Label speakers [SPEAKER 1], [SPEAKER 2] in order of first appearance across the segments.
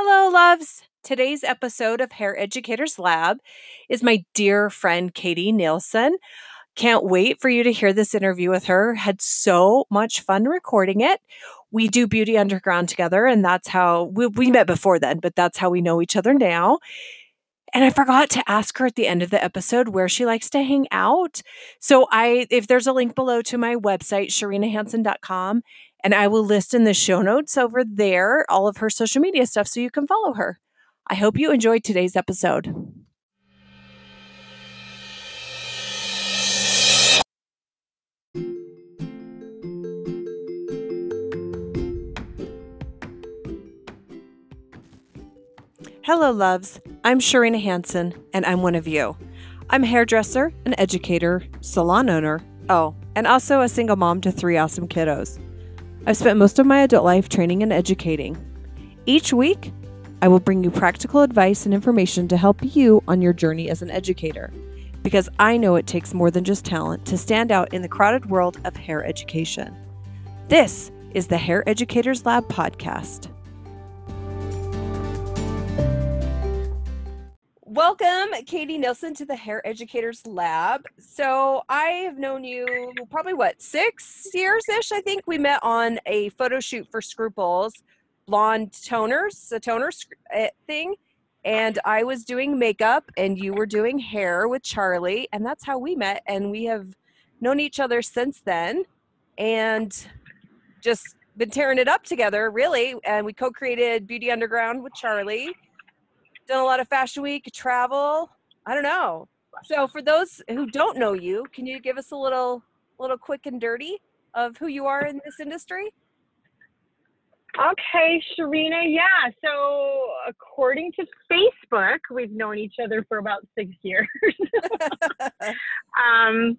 [SPEAKER 1] Hello, loves. Today's episode of Hair Educators Lab is my dear friend Katie Nielsen. Can't wait for you to hear this interview with her. Had so much fun recording it. We do Beauty Underground together, and that's how we, we met before then, but that's how we know each other now. And I forgot to ask her at the end of the episode where she likes to hang out. So I if there's a link below to my website, sharinahanson.com, and I will list in the show notes over there all of her social media stuff so you can follow her. I hope you enjoyed today's episode. Hello, loves. I'm Sharina Hanson, and I'm one of you. I'm a hairdresser, an educator, salon owner, oh, and also a single mom to three awesome kiddos. I've spent most of my adult life training and educating. Each week, I will bring you practical advice and information to help you on your journey as an educator, because I know it takes more than just talent to stand out in the crowded world of hair education. This is the Hair Educators Lab podcast. Welcome, Katie Nielsen, to the Hair Educators Lab. So, I have known you probably what, six years ish? I think we met on a photo shoot for Scruples, blonde toners, a toner eh, thing. And I was doing makeup, and you were doing hair with Charlie. And that's how we met. And we have known each other since then and just been tearing it up together, really. And we co created Beauty Underground with Charlie done a lot of fashion week travel i don't know. So for those who don't know you can you give us a little little quick and dirty of who you are in this industry?
[SPEAKER 2] Okay sharina yeah. So according to facebook we've known each other for about six years. Um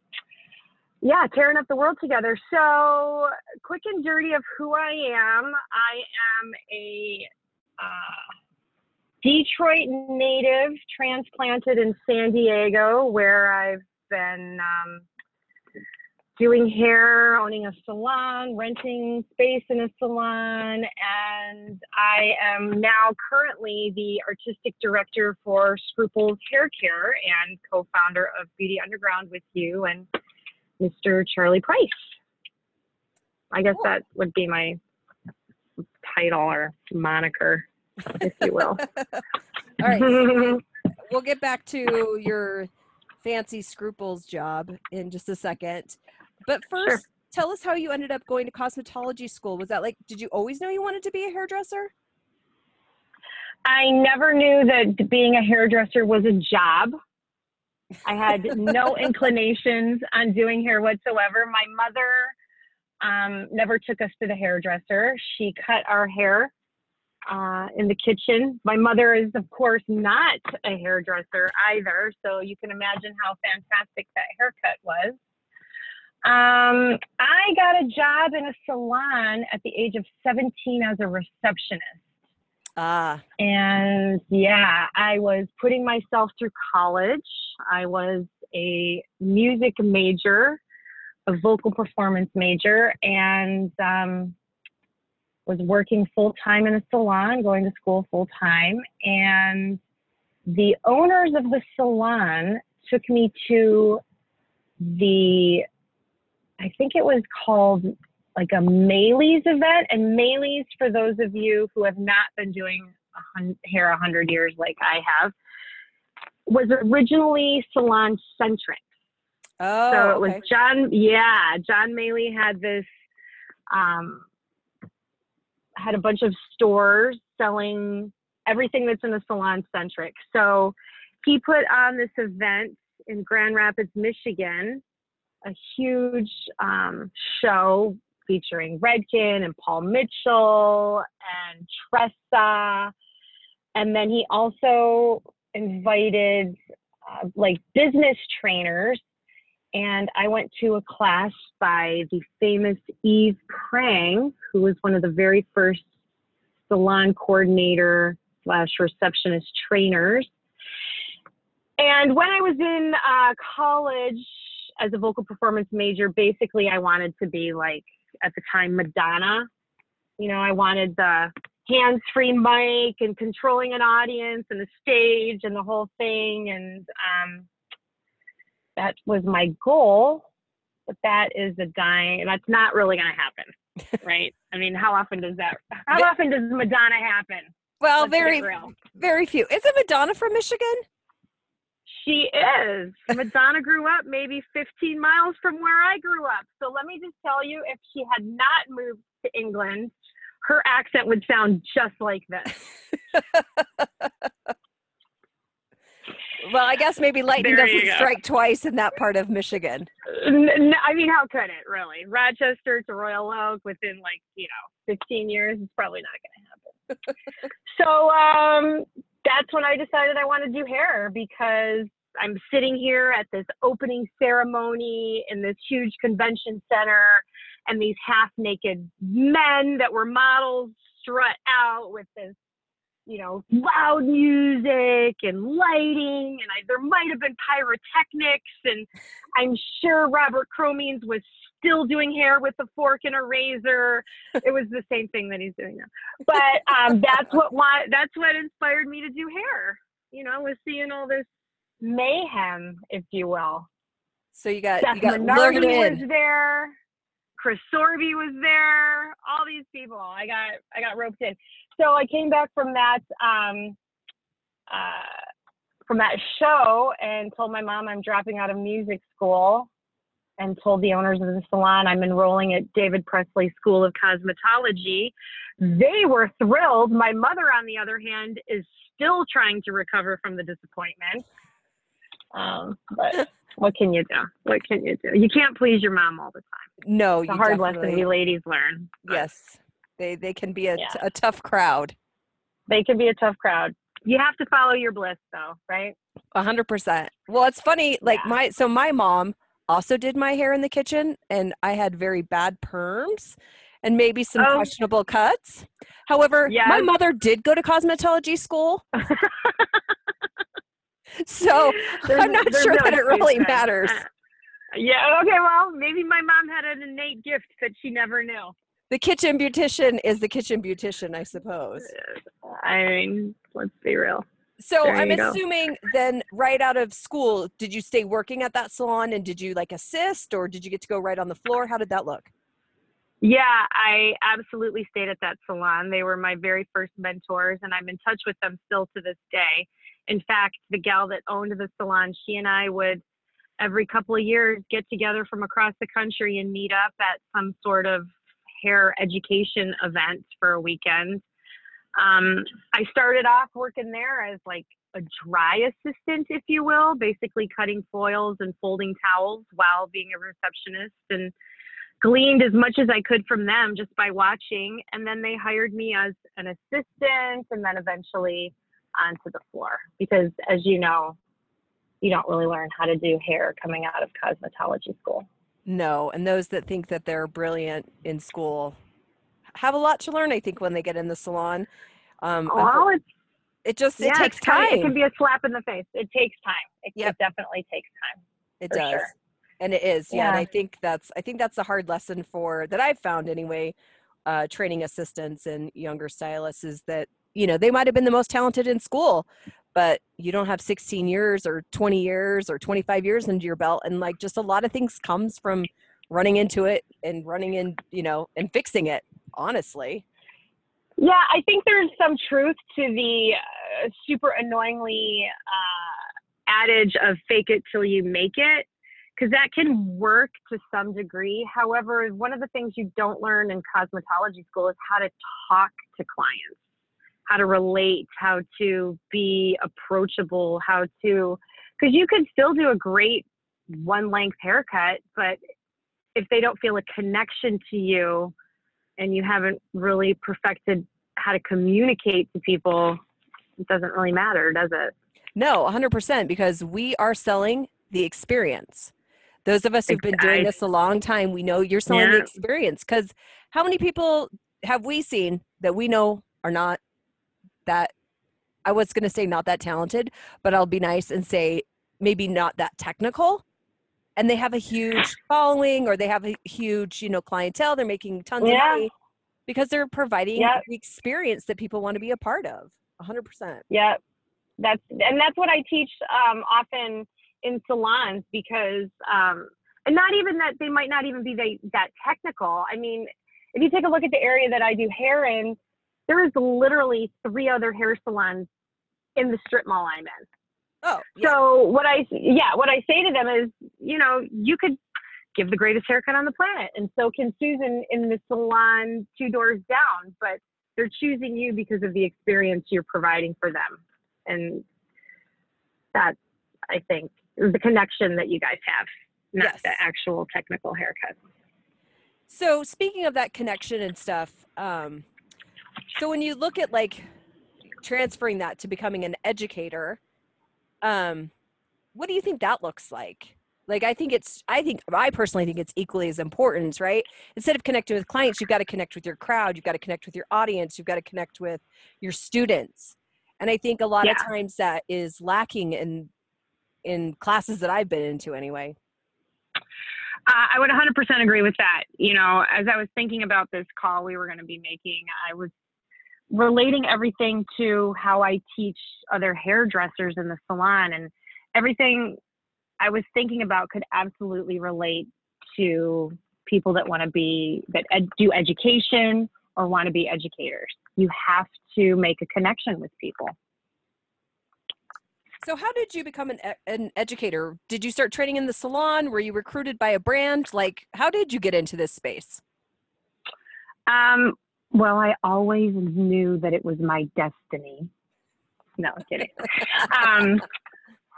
[SPEAKER 2] yeah tearing up the world together. So quick and dirty of who i am. I am a uh, Detroit native, transplanted in San Diego, where I've been um, doing hair, owning a salon, renting space in a salon, and I am now currently the artistic director for Scruples Hair Care and co founder of Beauty Underground with you and Mr. Charlie Price. I guess that would be my title or moniker if you will.
[SPEAKER 1] All right. So we'll get back to your fancy scruples job in just a second. But first, sure. tell us how you ended up going to cosmetology school. Was that like, did you always know you wanted to be a hairdresser?
[SPEAKER 2] I never knew that being a hairdresser was a job. I had no inclinations on doing hair whatsoever. My mother um, never took us to the hairdresser. She cut our hair uh, in the kitchen. My mother is, of course, not a hairdresser either, so you can imagine how fantastic that haircut was. Um, I got a job in a salon at the age of 17 as a receptionist.
[SPEAKER 1] Ah.
[SPEAKER 2] And yeah, I was putting myself through college. I was a music major, a vocal performance major, and um, was working full time in a salon, going to school full time, and the owners of the salon took me to the, I think it was called like a Maly's event. And Maly's, for those of you who have not been doing hair a hundred years like I have, was originally salon centric.
[SPEAKER 1] Oh,
[SPEAKER 2] so it was okay. John. Yeah, John Maly had this um, had a bunch of stores selling everything that's in the salon centric. So he put on this event in Grand Rapids, Michigan, a huge um, show featuring Redken and Paul Mitchell and Tressa. And then he also invited uh, like business trainers and I went to a class by the famous Eve Prang, who was one of the very first salon coordinator slash receptionist trainers. And when I was in uh, college as a vocal performance major, basically I wanted to be like at the time Madonna. You know, I wanted the hands-free mic and controlling an audience and the stage and the whole thing. And um, that was my goal. But that is a dying, that's not really going to happen, right? I mean, how often does that? How often does Madonna happen?
[SPEAKER 1] Well,
[SPEAKER 2] Let's
[SPEAKER 1] very, very few. Isn't Madonna from Michigan?
[SPEAKER 2] She is. Madonna grew up maybe 15 miles from where I grew up. So let me just tell you, if she had not moved to England, her accent would sound just like this.
[SPEAKER 1] Well, I guess maybe lightning
[SPEAKER 2] There
[SPEAKER 1] doesn't strike twice in that part of Michigan.
[SPEAKER 2] I mean, how could it really? Rochester to Royal Oak within like, you know, 15 years, it's probably not going to happen. so um, that's when I decided I want to do hair because I'm sitting here at this opening ceremony in this huge convention center, and these half naked men that were models strut out with this you know, loud music and lighting, and I, there might have been pyrotechnics, and I'm sure Robert Cromeans was still doing hair with a fork and a razor. It was the same thing that he's doing now. But um, that's what why that's what inspired me to do hair. You know, was seeing all this mayhem, if you will.
[SPEAKER 1] So you got
[SPEAKER 2] Seth
[SPEAKER 1] you got
[SPEAKER 2] Minardi was there. Kris Sorbie was there. All these people. I got I got roped in. So I came back from that um, uh, from that show and told my mom I'm dropping out of music school, and told the owners of the salon I'm enrolling at David Pressley School of Cosmetology. They were thrilled. My mother, on the other hand, is still trying to recover from the disappointment. Um, but what can you do? What can you do? You can't please your mom all the time.
[SPEAKER 1] No,
[SPEAKER 2] It's a
[SPEAKER 1] you
[SPEAKER 2] hard
[SPEAKER 1] definitely,
[SPEAKER 2] lesson we ladies learn. but
[SPEAKER 1] Yes, they they can be a, t-
[SPEAKER 2] Yeah.
[SPEAKER 1] a tough crowd.
[SPEAKER 2] They can be a tough crowd. You have to follow your bliss, though, right?
[SPEAKER 1] A hundred percent. Well, it's funny. Like
[SPEAKER 2] Yeah.
[SPEAKER 1] my so my mom also did my hair in the kitchen, and I had very bad perms and maybe some
[SPEAKER 2] Oh.
[SPEAKER 1] questionable cuts. However, my mother did go to cosmetology school, so
[SPEAKER 2] There's-
[SPEAKER 1] I'm not sure
[SPEAKER 2] no
[SPEAKER 1] that it really matters.
[SPEAKER 2] Uh, yeah, okay, well, maybe my mom had an innate gift that she never knew.
[SPEAKER 1] The kitchen beautician is the kitchen beautician, I suppose.
[SPEAKER 2] I mean, let's be real.
[SPEAKER 1] So
[SPEAKER 2] There
[SPEAKER 1] I'm
[SPEAKER 2] you go.
[SPEAKER 1] assuming then right out of school, did you stay working at that salon and did you like assist or did you get to go right on the floor? How did that look?
[SPEAKER 2] Yeah, I absolutely stayed at that salon. They were my very first mentors, and I'm in touch with them still to this day. In fact, the gal that owned the salon, she and I would every couple of years get together from across the country and meet up at some sort of hair education events for a weekend. Um, I started off working there as like a dry assistant, if you will, basically cutting foils and folding towels while being a receptionist and gleaned as much as I could from them just by watching. And then they hired me as an assistant and then eventually onto the floor because, as you know, you don't really learn how to do hair coming out of cosmetology school.
[SPEAKER 1] No, and those that think that they're brilliant in school have a lot to learn. I think when they get in the salon, um,
[SPEAKER 2] Well,
[SPEAKER 1] it just it
[SPEAKER 2] yeah,
[SPEAKER 1] takes
[SPEAKER 2] it's kinda-
[SPEAKER 1] time.
[SPEAKER 2] It can be a slap in the face. It takes time. It,
[SPEAKER 1] Yep.
[SPEAKER 2] it definitely takes time.
[SPEAKER 1] it does,
[SPEAKER 2] sure.
[SPEAKER 1] and it is. Yeah, and I think that's I think that's a hard lesson for that I've found anyway. Uh, training assistants and younger stylists is that you know they might have been the most talented in school, but you don't have 16 years or 20 years or 25 years under your belt, and like just a lot of things comes from running into it and running in you know and fixing it. Honestly,
[SPEAKER 2] Yeah, I think there's some truth to the uh, super annoyingly uh, adage of fake it till you make it, because that can work to some degree. However, one of the things you don't learn in cosmetology school is how to talk to clients, how to relate, how to be approachable, how to, because you could still do a great one length haircut, but if they don't feel a connection to you, and you haven't really perfected how to communicate to people, it doesn't really matter, does it?
[SPEAKER 1] no, 100% because we are selling the experience. Those of us who've been doing this a long time, we know you're selling the experience. Because how many people have we seen that we know are not that? I was going to say not that talented, but I'll be nice and say maybe not that technical. And they have a huge following or they have a huge, you know, clientele. They're making tons
[SPEAKER 2] Yeah.
[SPEAKER 1] of money because they're providing
[SPEAKER 2] Yep.
[SPEAKER 1] the experience that people want to be a part of. 100%.
[SPEAKER 2] Yeah, that's and that's what I teach um, often in salons because um, and not even that they might not even be they, that technical. I mean, if you take a look at the area that I do hair in, there is literally three other hair salons in the strip mall I'm in.
[SPEAKER 1] Oh, yeah.
[SPEAKER 2] So what I yeah, what I say to them is, you know, you could give the greatest haircut on the planet, and so can Susan in the salon two doors down. But they're choosing you because of the experience you're providing for them, and that's I think the connection that you guys have, not
[SPEAKER 1] Yes.
[SPEAKER 2] the actual technical haircut.
[SPEAKER 1] So speaking of that connection and stuff, um, so when you look at like transferring that to becoming an educator, um, what do you think that looks like? Like I think it's I think I personally think it's equally as important, right? Instead of connecting with clients, you've got to connect with your crowd, you've got to connect with your audience, you've got to connect with your students. And I think a lot of times that is lacking in in classes that I've been into anyway.
[SPEAKER 2] Uh, I would 100% agree with that. You know, as I was thinking about this call we were going to be making, I was relating everything to how I teach other hairdressers in the salon, and everything I was thinking about could absolutely relate to people that want to be that ed- do education or want to be educators. You have to make a connection with people.
[SPEAKER 1] So, how did you become an, an educator? Did you start training in the salon? Were you recruited by a brand? Like, how did you get into this space?
[SPEAKER 2] Um, well, I always knew that it was my destiny. No, I'm kidding. um,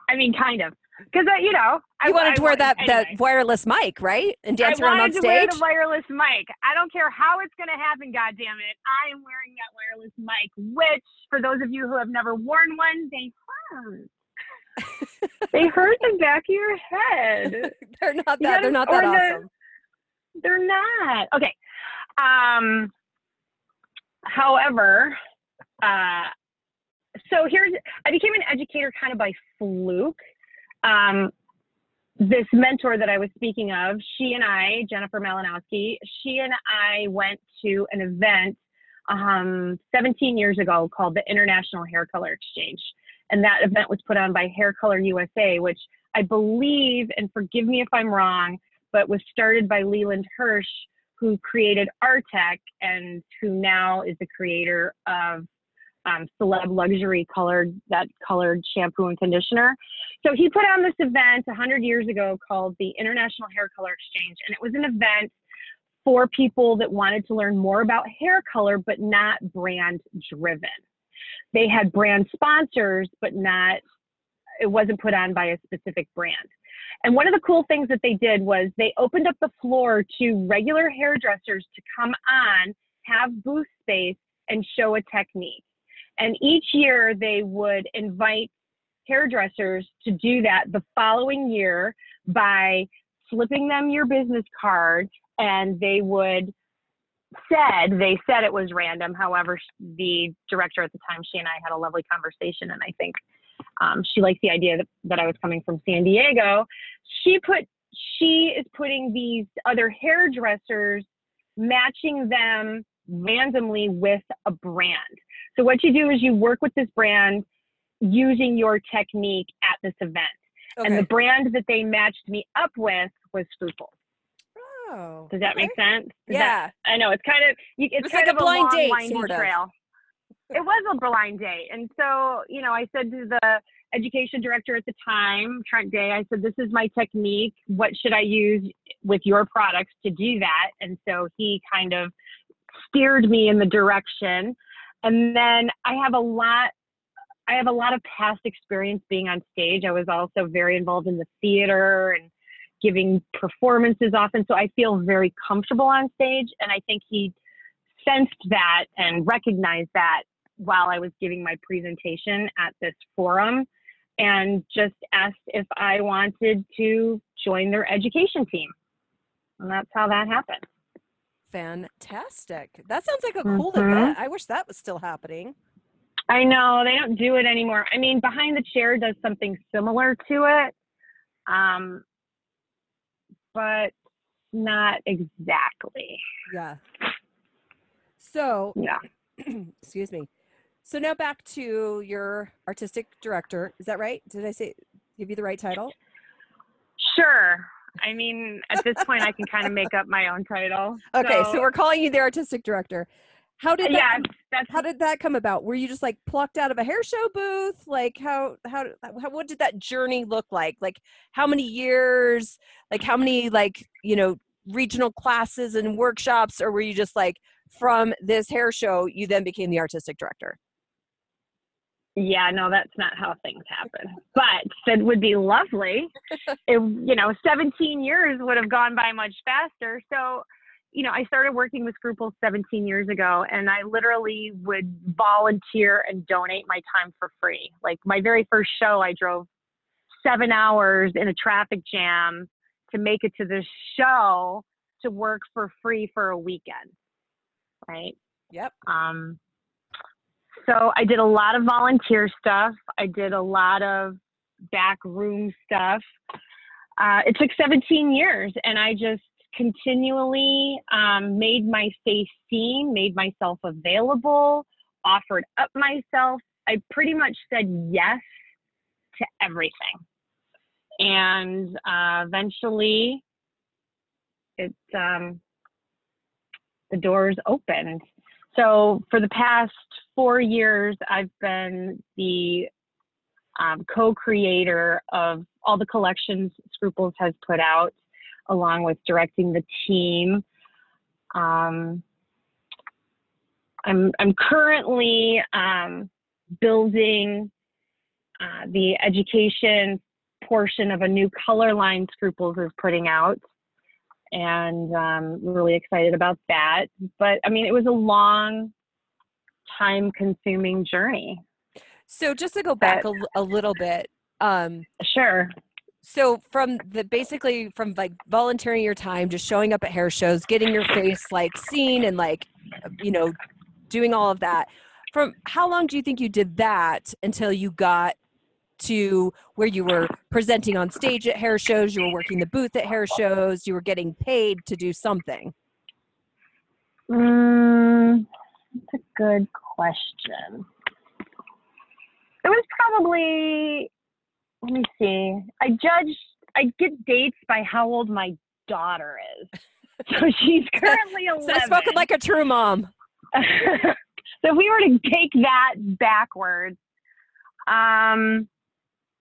[SPEAKER 2] I mean, kind of, because you know, I
[SPEAKER 1] You wanted
[SPEAKER 2] I
[SPEAKER 1] to wear that, that wireless mic, right? And dance
[SPEAKER 2] I
[SPEAKER 1] around on
[SPEAKER 2] wanted to wear
[SPEAKER 1] stage?
[SPEAKER 2] the wireless mic. I don't care how it's going to happen. God damn it! I am wearing that wireless mic. Which, for those of you who have never worn one, they hurt. they hurt the back of your head.
[SPEAKER 1] they're not that,
[SPEAKER 2] You
[SPEAKER 1] they're not that
[SPEAKER 2] or the-
[SPEAKER 1] awesome.
[SPEAKER 2] They're not. Okay. Um, however, uh, so here's I became an educator kind of by fluke. Um, this mentor that I was speaking of, she and I, Jennifer Malinowski, she and I went to an event um, 17 years ago called the International Hair Color Exchange. And that event was put on by Hair Color USA, which I believe, and forgive me if I'm wrong, but was started by Leland Hirsch, who created Artec and who now is the creator of um, Celeb Luxury colored that colored shampoo and conditioner. So he put on this event 100 years ago called the International Hair Color Exchange, and it was an event for people that wanted to learn more about hair color, but not brand driven. They had brand sponsors, but not, it wasn't put on by a specific brand. And one of the cool things that they did was they opened up the floor to regular hairdressers to come on, have booth space, and show a technique. And each year they would invite hairdressers to do that the following year by flipping them your business card and they would said they said it was random however the director at the time she and i had a lovely conversation and i think um, she liked the idea that, that i was coming from san diego she put she is putting these other hairdressers matching them randomly with a brand so what you do is you work with this brand using your technique at this event and the brand that they matched me up with was Scruples.
[SPEAKER 1] Oh,
[SPEAKER 2] Does that
[SPEAKER 1] okay.
[SPEAKER 2] make sense? Does
[SPEAKER 1] Yeah.
[SPEAKER 2] that- I know it's kind of you- it's, kind
[SPEAKER 1] like a
[SPEAKER 2] of
[SPEAKER 1] blind
[SPEAKER 2] long,
[SPEAKER 1] date, sort of.
[SPEAKER 2] trail. It was a blind date, and so you know, I said to the education director at the time, Trent Day, I said, "This is my technique. What should I use with your products to do that?" And so he kind of steered me in the direction. And then I have a lot I have a lot of past experience being on stage. I was also very involved in the theater and giving performances often. So I feel very comfortable on stage. And I think he sensed that and recognized that while I was giving my presentation at this forum and just asked if I wanted to join their education team. And that's how that happened.
[SPEAKER 1] Fantastic. That sounds like a cool
[SPEAKER 2] Mhm.
[SPEAKER 1] event. I wish that was still happening.
[SPEAKER 2] I know they don't do it anymore. I mean, behind the chair does something similar to it, um, but not exactly.
[SPEAKER 1] Yeah. So,
[SPEAKER 2] Yeah.
[SPEAKER 1] excuse me. So now back to your artistic director. Is that right? Did I say give you the right title?
[SPEAKER 2] Sure. I mean, at this point, I can kind of make up my own title.
[SPEAKER 1] Okay, so, we're calling you the artistic director. How did that
[SPEAKER 2] yeah,
[SPEAKER 1] how did that come about? Were you just like plucked out of a hair show booth? Like how how, how what did that journey look like? Like how many years? Like how many like, you know, regional classes and workshops or were you just like from this hair show you then became the artistic director?
[SPEAKER 2] Yeah, no, that's not how things happen. But it would be lovely if, you know, 17 years would have gone by much faster. So, you know, I started working with Scruples 17 years ago, and I literally would volunteer and donate my time for free. Like my very first show, I drove seven hours in a traffic jam to make it to this show to work for free for a weekend. Right.
[SPEAKER 1] Yep.
[SPEAKER 2] Um, so I did a lot of volunteer stuff. I did a lot of back room stuff. Uh, it took 17 years, and I just continually um, made my face seen, made myself available, offered up myself. I pretty much said yes to everything. And uh, eventually, it um, the doors opened. So for the past four years, I've been the um, co-creator of all the collections Scruples has put out, along with directing the team. Um, I'm I'm currently um, building uh, the education portion of a new color line Scruples is putting out and um, really excited about that. But I mean, it was a long, time consuming journey.
[SPEAKER 1] So just to go back a little bit, um,
[SPEAKER 2] Sure.
[SPEAKER 1] so from the basically from like volunteering your time, just showing up at hair shows, getting your face like seen and like, you know, doing all of that. From how long do you think you did that until you got to where you were presenting on stage at hair shows, you were working the booth at hair shows, you were getting paid to do something?
[SPEAKER 2] Mm, that's a good question. It was probably, let me see. I judge, I get dates by how old my daughter is. So she's currently 11.
[SPEAKER 1] So spoken like a true mom.
[SPEAKER 2] so if we were to take that backwards, um,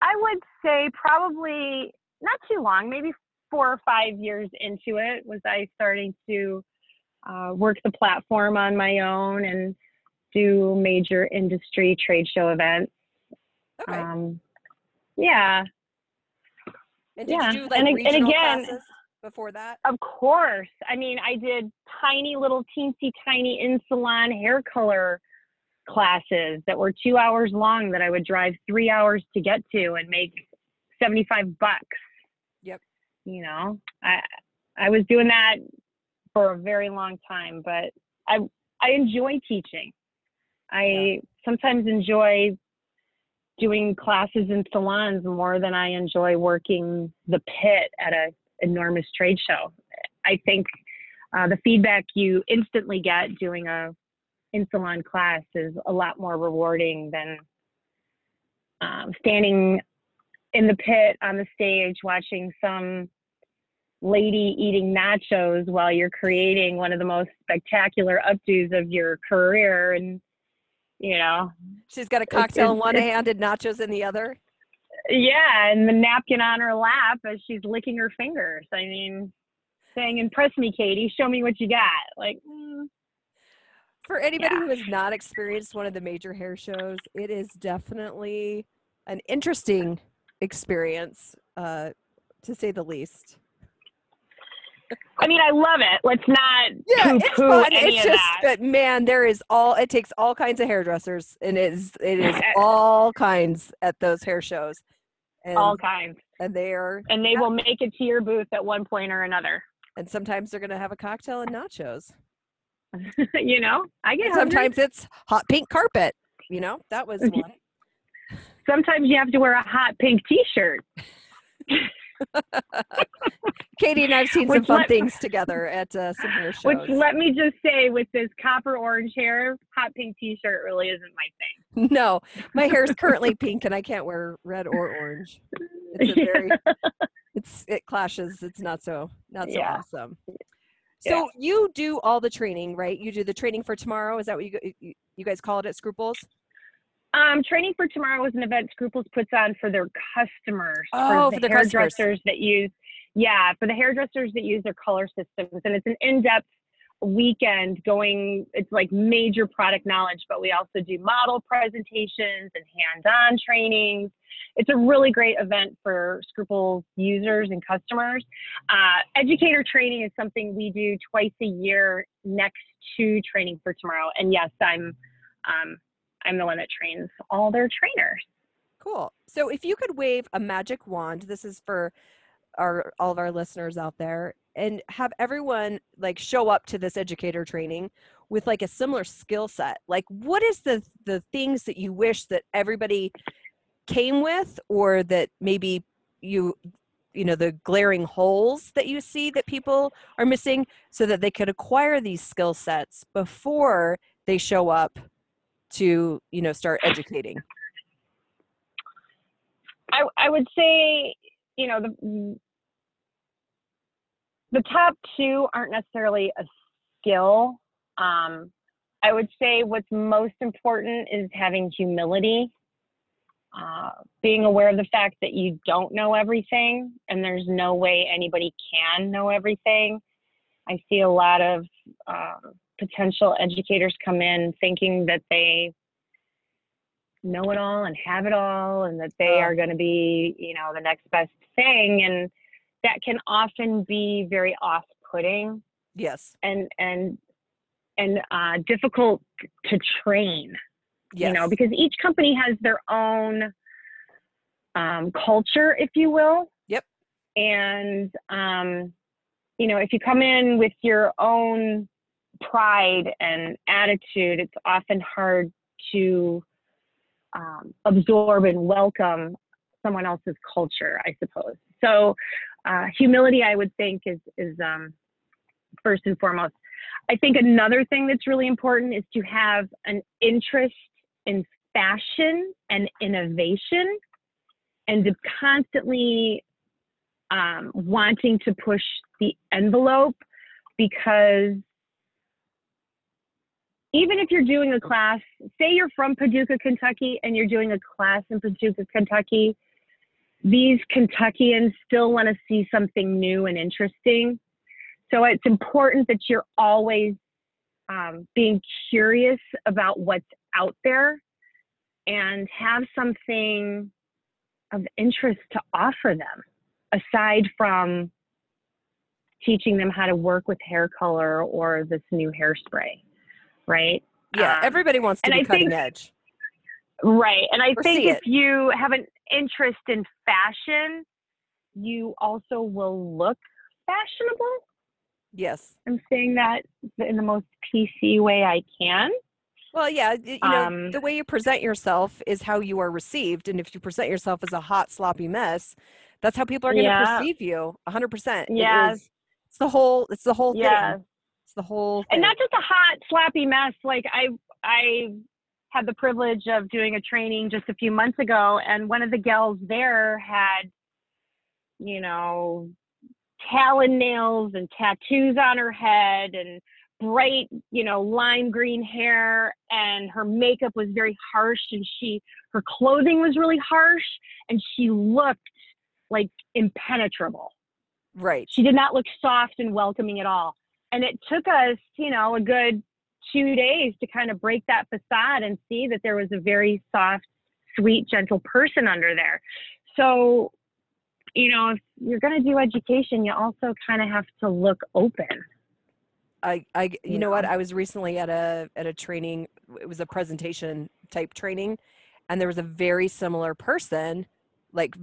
[SPEAKER 2] I would say probably not too long, maybe four or five years into it, was I starting to uh, work the platform on my own and do major industry trade show events.
[SPEAKER 1] Okay.
[SPEAKER 2] Um, yeah,
[SPEAKER 1] and did
[SPEAKER 2] yeah,
[SPEAKER 1] you do like
[SPEAKER 2] and and again-
[SPEAKER 1] classes before that?
[SPEAKER 2] of course. I mean, I did tiny little teensy tiny in salon hair color classes that were two hours long that I would drive three hours to get to and make 75 bucks.
[SPEAKER 1] Yep.
[SPEAKER 2] You know, I, I was doing that for a very long time, but I, I enjoy teaching. I sometimes enjoy doing classes in salons more than I enjoy working the pit at a enormous trade show. I think uh, the feedback you instantly get doing a in salon class is a lot more rewarding than um, standing in the pit on the stage watching some lady eating nachos while you're creating one of the most spectacular updos of your career and you know
[SPEAKER 1] She's got a cocktail in
[SPEAKER 2] it's-
[SPEAKER 1] one hand and nachos in the other.
[SPEAKER 2] yeah and the napkin on her lap as she's licking her fingers i mean saying impress me katie show me what you got like mm,
[SPEAKER 1] For anybody
[SPEAKER 2] Yeah.
[SPEAKER 1] who has not experienced one of the major hair shows, it is definitely an interesting experience, uh, to say the least.
[SPEAKER 2] I mean i love it let's not
[SPEAKER 1] Yeah, it's fun. It's just
[SPEAKER 2] that.
[SPEAKER 1] man, there is all it takes all kinds of hairdressers, and it is it is all kinds at those hair shows, and
[SPEAKER 2] all kinds
[SPEAKER 1] and they are
[SPEAKER 2] and they will make it to your booth at one point or another
[SPEAKER 1] and sometimes they're gonna have a cocktail and nachos.
[SPEAKER 2] you know i get hungry.
[SPEAKER 1] sometimes it's hot pink carpet. You know that was one.
[SPEAKER 2] sometimes you have to wear a hot pink t-shirt
[SPEAKER 1] Katie and I've seen some fun
[SPEAKER 2] let-
[SPEAKER 1] things together at uh, some hair shows.
[SPEAKER 2] Which let me just say, with this copper orange hair, hot pink T-shirt really isn't my thing.
[SPEAKER 1] no, my hair is currently pink and I can't wear red or orange. It's a very, it's it clashes. It's not so not so
[SPEAKER 2] Yeah.
[SPEAKER 1] awesome.
[SPEAKER 2] Yeah.
[SPEAKER 1] So you do all the training, right? You do the training for tomorrow. Is that what you you, you guys call it at Scruples?
[SPEAKER 2] Um, training for tomorrow is an event Scruples puts on for their customers,
[SPEAKER 1] Oh,
[SPEAKER 2] for
[SPEAKER 1] for
[SPEAKER 2] the
[SPEAKER 1] customers.
[SPEAKER 2] hairdressers that use, yeah, for the hairdressers that use their color systems, and it's an in-depth weekend going. It's like major product knowledge, but we also do model presentations and hands-on trainings. It's a really great event for Scruples users and customers. Uh, educator training is something we do twice a year next to training for tomorrow, and yes, I'm. Um, I'm the one that trains all their trainers.
[SPEAKER 1] Cool. So if you could wave a magic wand, this is for our all of our listeners out there, and have everyone like show up to this educator training with like a similar skill set. Like what is the the things that you wish that everybody came with or that maybe you you know the glaring holes that you see that people are missing so that they could acquire these skill sets before they show up to you know start educating
[SPEAKER 2] I, I would say, you know, the the top two aren't necessarily a skill. Um, I would say what's most important is having humility, uh, being aware of the fact that you don't know everything, and there's no way anybody can know everything. I see a lot of um, potential educators come in thinking that they know it all and have it all and that they are going to be you know the next best thing. And that can often be very off-putting.
[SPEAKER 1] Yes.
[SPEAKER 2] And and and uh, difficult to train
[SPEAKER 1] yes
[SPEAKER 2] you know because each company has their own um, culture if you will.
[SPEAKER 1] Yep.
[SPEAKER 2] and um, you know if you come in with your own pride and attitude it's often hard to um, absorb and welcome someone else's culture i suppose. So uh, humility i would think is is um, first and foremost. I think another thing that's really important is to have an interest in fashion and innovation and to constantly um, wanting to push the envelope because even if you're doing a class, say you're from Paducah, Kentucky, and you're doing a class in Paducah, Kentucky, these Kentuckians still want to see something new and interesting. So it's important that you're always um, being curious about what's out there and have something of interest to offer them aside from teaching them how to work with hair color or this new hairspray right?
[SPEAKER 1] Yeah
[SPEAKER 2] um,
[SPEAKER 1] everybody wants to be
[SPEAKER 2] I
[SPEAKER 1] cutting
[SPEAKER 2] think-
[SPEAKER 1] edge.
[SPEAKER 2] Right and i
[SPEAKER 1] Or
[SPEAKER 2] think if
[SPEAKER 1] it.
[SPEAKER 2] you have an interest in fashion you also will look fashionable.
[SPEAKER 1] Yes.
[SPEAKER 2] I'm saying that in the most pc way i can.
[SPEAKER 1] Well yeah you know
[SPEAKER 2] Um,
[SPEAKER 1] the way you present yourself is how you are received and if you present yourself as a hot sloppy mess that's how people are going to
[SPEAKER 2] Yeah.
[SPEAKER 1] perceive you 100% It
[SPEAKER 2] Yeah.
[SPEAKER 1] is- it's the whole it's the whole
[SPEAKER 2] yeah
[SPEAKER 1] thing it's the whole
[SPEAKER 2] and not just a hot slappy mess like i i had the privilege of doing a training just a few months ago and one of the gals there had you know talon nails and tattoos on her head and bright you know lime green hair and her makeup was very harsh and she her clothing was really harsh and she looked like impenetrable.
[SPEAKER 1] Right.
[SPEAKER 2] She did not look soft and welcoming at all. And it took us, you know, a good two days to kind of break that facade and see that there was a very soft, sweet, gentle person under there. So, you know, if you're going to do education, you also kind of have to look open.
[SPEAKER 1] I, I you
[SPEAKER 2] you
[SPEAKER 1] know what i was recently at a at a training it was a presentation type training and there was a very similar person like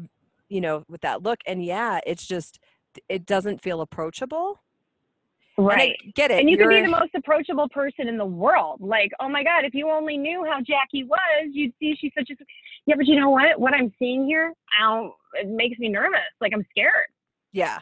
[SPEAKER 1] you know with that look and yeah it's just it doesn't feel approachable
[SPEAKER 2] Right.
[SPEAKER 1] And I get it.
[SPEAKER 2] And you could be the most approachable person in the world. Like, oh my God, if you only knew how Jackie was, you'd see she's such a. Yeah, but you know what? What I'm seeing here, ow, it makes me nervous. Like I'm scared.
[SPEAKER 1] Yeah.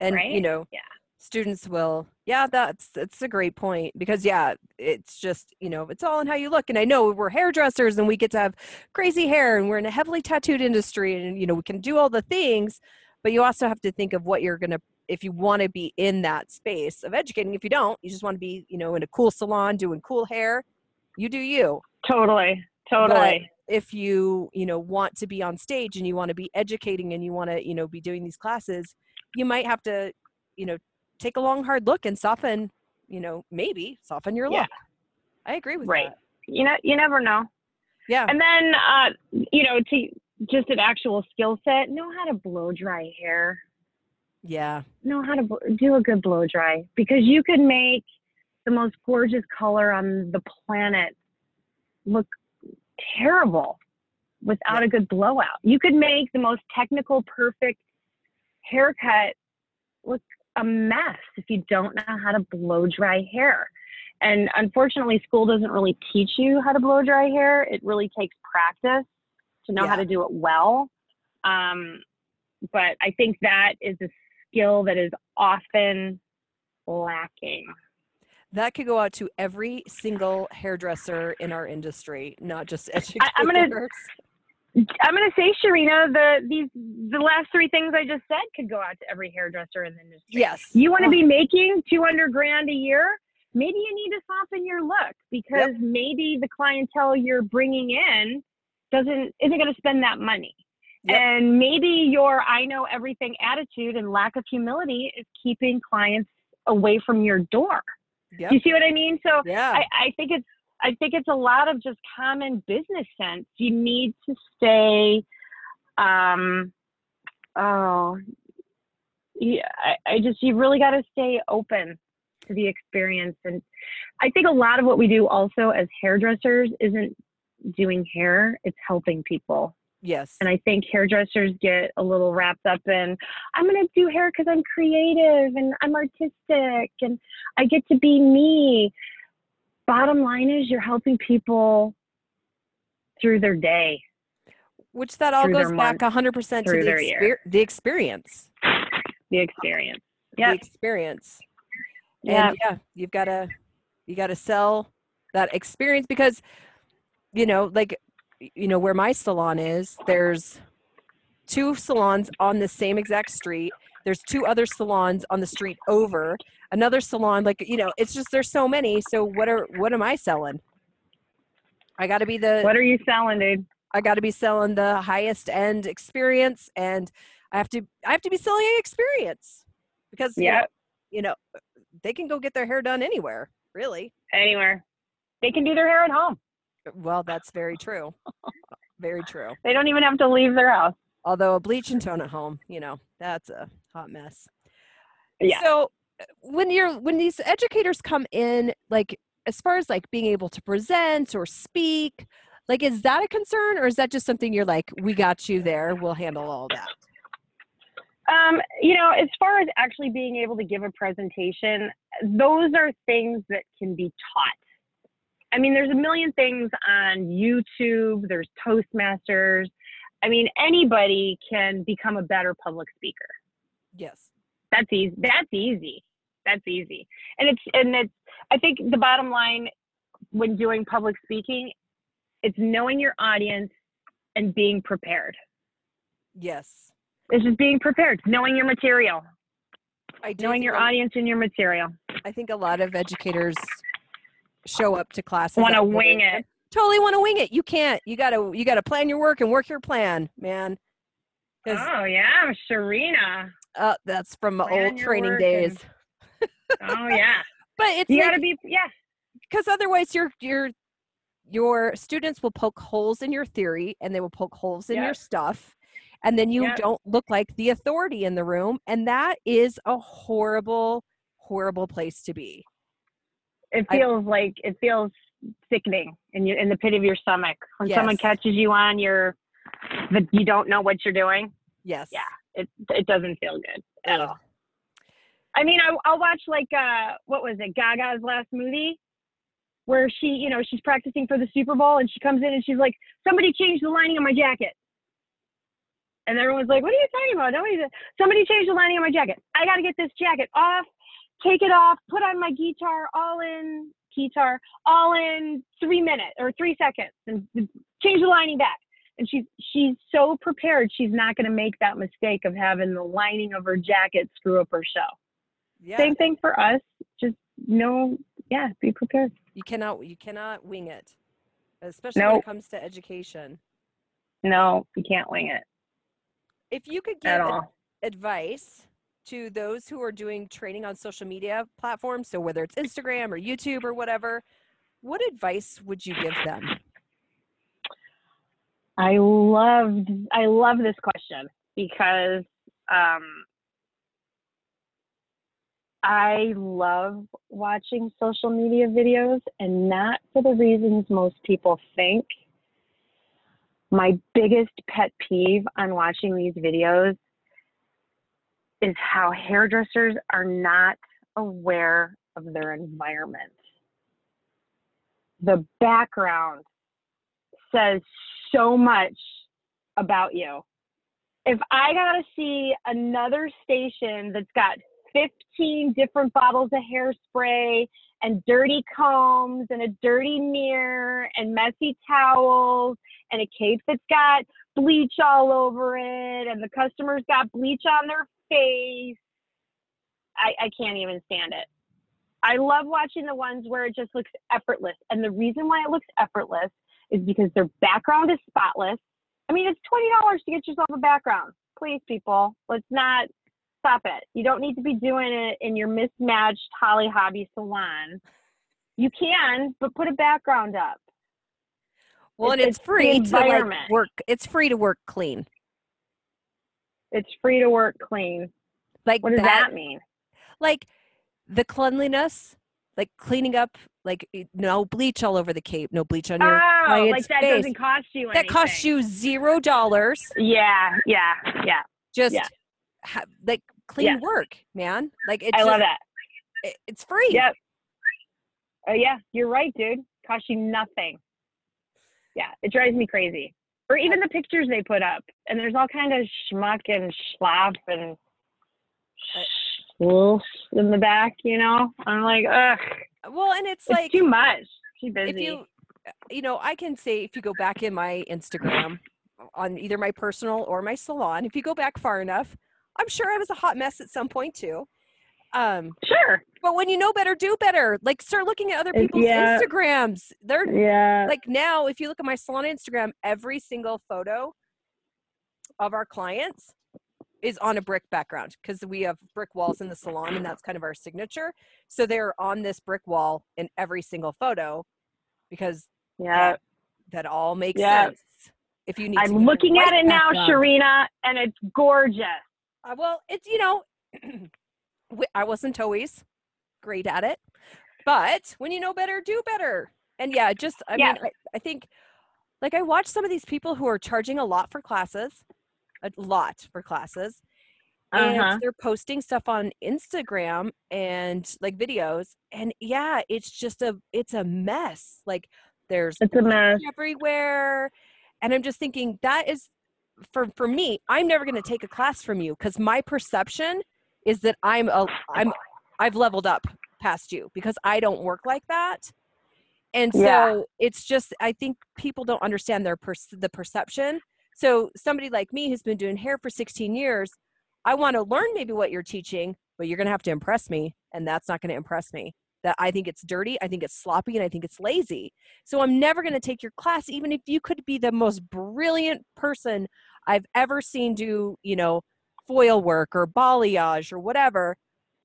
[SPEAKER 1] And you know,
[SPEAKER 2] Yeah.
[SPEAKER 1] students will yeah, that's that's a great point because yeah, it's just, you know, it's all in how you look. And I know we're hairdressers and we get to have crazy hair and we're in a heavily tattooed industry and you know, we can do all the things, but you also have to think of what you're gonna if you want to be in that space of educating. If you don't, you just want to be, you know, in a cool salon doing cool hair, you do you.
[SPEAKER 2] Totally. Totally.
[SPEAKER 1] if you you know want to be on stage and you want to be educating and you want to you know be doing these classes you might have to you know take a long hard look and soften you know maybe soften your
[SPEAKER 2] Yeah.
[SPEAKER 1] look i agree with
[SPEAKER 2] Right.
[SPEAKER 1] that
[SPEAKER 2] you know, you never know.
[SPEAKER 1] yeah
[SPEAKER 2] And then, uh, you know, to just an actual skill set, know how to blow dry hair.
[SPEAKER 1] Yeah
[SPEAKER 2] know how to do a good blow dry because you could make the most gorgeous color on the planet look terrible without a good blowout. You could make the most technical, perfect haircut look a mess if you don't know how to blow dry hair. And unfortunately, school doesn't really teach you how to blow dry hair. It really takes practice to know how to do it well. Um, but I think that is a skill that is often lacking.
[SPEAKER 1] that could go out to every single hairdresser in our industry not just educators
[SPEAKER 2] I- I'm gonna- I'm going to say, Sharina, the these the last three things I just said could go out to every hairdresser in the industry.
[SPEAKER 1] yes
[SPEAKER 2] You want to be making 200 grand a year? Maybe you need to soften your look because maybe the clientele you're bringing in doesn't isn't going to spend that money.
[SPEAKER 1] Yep.
[SPEAKER 2] And maybe your I know everything attitude and lack of humility is keeping clients away from your door.
[SPEAKER 1] yep.
[SPEAKER 2] You see what I mean? So
[SPEAKER 1] yeah
[SPEAKER 2] I, I think it's I think it's a lot of just common business sense. You need to stay um oh yeah, I, I just you really gotta stay open to the experience and I think a lot of what we do also as hairdressers isn't doing hair, it's helping people.
[SPEAKER 1] Yes
[SPEAKER 2] And I think hairdressers get a little wrapped up in, I'm going to do hair because I'm creative and I'm artistic and I get to be me. Bottom line is, you're helping people through their day,
[SPEAKER 1] which that all goes back 100% to the, exper- the experience
[SPEAKER 2] the experience.
[SPEAKER 1] the experience
[SPEAKER 2] Yeah.
[SPEAKER 1] and yeah you've got to you got to sell that experience because you know like you know where my salon is there's two salons on the same exact street there's two other salons on the street over another salon like you know it's just there's so many so what are what am i selling i got to be the
[SPEAKER 2] What are you selling, dude?
[SPEAKER 1] I got to be selling the highest end experience, and I have to I have to be selling experience because you know- you know they can go get their hair done anywhere, really.
[SPEAKER 2] Anywhere. They can do their hair at home.
[SPEAKER 1] Well, that's very true, very true.
[SPEAKER 2] They don't even have to leave their house.
[SPEAKER 1] Although a bleach and tone at home, you know, that's a hot mess.
[SPEAKER 2] Yeah.
[SPEAKER 1] So when you're when these educators come in, like as far as like being able to present or speak, like is that a concern or is that just something you're like, we got you there, we'll handle all that?
[SPEAKER 2] Um, you know, as far as actually being able to give a presentation, those are things that can be taught. I mean, there's a million things on YouTube, there's Toastmasters. I mean, anybody can become a better public speaker.
[SPEAKER 1] Yes.
[SPEAKER 2] That's easy. That's easy. That's easy. And it's and it's I think the bottom line when doing public speaking, it's knowing your audience and being prepared.
[SPEAKER 1] Yes.
[SPEAKER 2] It's just being prepared, knowing your material,
[SPEAKER 1] I do
[SPEAKER 2] knowing your audience and your material.
[SPEAKER 1] I think a lot of educators show up to classes
[SPEAKER 2] Want to wing it.
[SPEAKER 1] Totally want to wing it. You can't. You gotta. You gotta plan your work and work your plan, man.
[SPEAKER 2] Oh yeah, Sharina.
[SPEAKER 1] uh, that's from my
[SPEAKER 2] plan
[SPEAKER 1] old training days.
[SPEAKER 2] Oh yeah.
[SPEAKER 1] But it's
[SPEAKER 2] You
[SPEAKER 1] like,
[SPEAKER 2] gotta be yeah.
[SPEAKER 1] because otherwise your your your students will poke holes in your theory and they will poke holes in your stuff and then you
[SPEAKER 2] Yep.
[SPEAKER 1] don't look like the authority in the room and that is a horrible horrible place to be
[SPEAKER 2] It
[SPEAKER 1] I-
[SPEAKER 2] feels like it feels sickening in you in the pit of your stomach when someone catches you on your that you don't know what you're doing.
[SPEAKER 1] yes
[SPEAKER 2] Yeah. It it doesn't feel good at all. I mean, I, I'll watch like uh, what was it, Gaga's last movie, where she, you know, she's practicing for the Super Bowl, and she comes in and she's like, "Somebody changed the lining of my jacket," and everyone's like, "What are you talking about?" Nobody, somebody changed the lining of my jacket. I got to get this jacket off, take it off, put on my guitar, all in guitar, all in three minutes or three seconds, and change the lining back. And she's she's so prepared. She's not going to make that mistake of having the lining of her jacket screw up her show.
[SPEAKER 1] Yeah.
[SPEAKER 2] Same thing for us. Just know, yeah, be prepared.
[SPEAKER 1] You cannot you cannot wing it. Especially when it comes to education.
[SPEAKER 2] No, you can't wing it
[SPEAKER 1] If you could give advice to those who are doing training on social media platforms, so whether it's Instagram or YouTube or whatever, what advice would you give them?
[SPEAKER 2] I loved I love this question because um, I love watching social media videos and not for the reasons most people think. My biggest pet peeve on watching these videos is how hairdressers are not aware of their environment. The background says so much about you. If I gotta see another station that's got 15 different bottles of hairspray and dirty combs and a dirty mirror and messy towels and a cape that's got bleach all over it and the customer's got bleach on their face, I, I can't even stand it. I love watching the ones where it just looks effortless. And the reason why it looks effortless is because their background is spotless. I mean, it's twenty dollars to get yourself a background. Please, people, let's not stop it. You don't need to be doing it in your mismatched Holly Hobbie salon. You can, but put a background up.
[SPEAKER 1] Well, and
[SPEAKER 2] It's-
[SPEAKER 1] it's
[SPEAKER 2] it's
[SPEAKER 1] free to like work. It's free to work clean.
[SPEAKER 2] It's free to work clean.
[SPEAKER 1] Like
[SPEAKER 2] What does
[SPEAKER 1] that,
[SPEAKER 2] that mean?
[SPEAKER 1] like the cleanliness, like cleaning up, like eh, no bleach all over the cape, no bleach on your
[SPEAKER 2] Oh, like that
[SPEAKER 1] face.
[SPEAKER 2] doesn't cost you
[SPEAKER 1] that costs you zero dollars.
[SPEAKER 2] Yeah, yeah, yeah.
[SPEAKER 1] Just
[SPEAKER 2] Yeah.
[SPEAKER 1] ha- like clean
[SPEAKER 2] Yeah.
[SPEAKER 1] work, man. Like it's
[SPEAKER 2] I love that.
[SPEAKER 1] it- it's free.
[SPEAKER 2] Yep. Oh yeah, you're right, dude. Costs you nothing. Yeah, it drives me crazy. Or even the pictures they put up, and there's all kind of schmuck and schlop and schloos in the back. You know, I'm like, ugh,
[SPEAKER 1] Well, and it's
[SPEAKER 2] it's
[SPEAKER 1] like
[SPEAKER 2] too much. Too busy.
[SPEAKER 1] if you you know i can say if you go back in my instagram on either my personal or my salon if you go back far enough i'm sure i was a hot mess at some point too um
[SPEAKER 2] sure.
[SPEAKER 1] But when you know better do better like start looking at other people's
[SPEAKER 2] yeah.
[SPEAKER 1] instagrams they're
[SPEAKER 2] Yeah.
[SPEAKER 1] like now if you look at my salon instagram every single photo of our clients is on a brick background because we have brick walls in the salon and that's kind of our signature so they're on this brick wall in every single photo because
[SPEAKER 2] yeah.
[SPEAKER 1] that all makes
[SPEAKER 2] Yeah.
[SPEAKER 1] sense. If you need,
[SPEAKER 2] I'm
[SPEAKER 1] get the
[SPEAKER 2] looking at it now,
[SPEAKER 1] background.
[SPEAKER 2] Sharina, and it's gorgeous.
[SPEAKER 1] Uh, well, it's you know, I wasn't always great at it, but when you know better, do better. And yeah, just I
[SPEAKER 2] Yeah.
[SPEAKER 1] mean, I, I think like I watch some of these people who are charging a lot for classes, a lot for classes, and
[SPEAKER 2] Uh-huh.
[SPEAKER 1] they're posting stuff on Instagram and like videos, and yeah, it's just a it's a mess. Like there's
[SPEAKER 2] It's a mess.
[SPEAKER 1] everywhere. And I'm just thinking that is for for me, I'm never going to take a class from you cuz my perception is that I'm a I'm I've leveled up past you because I don't work like that. And so
[SPEAKER 2] Yeah.
[SPEAKER 1] it's just I think people don't understand their per- the perception. So somebody like me who's been doing hair for 16 years, I want to learn maybe what you're teaching, but you're going to have to impress me and that's not going to impress me. That I think it's dirty, I think it's sloppy, and I think it's lazy. So I'm never going to take your class, even if you could be the most brilliant person I've ever seen do, you know, foil work or balayage or whatever.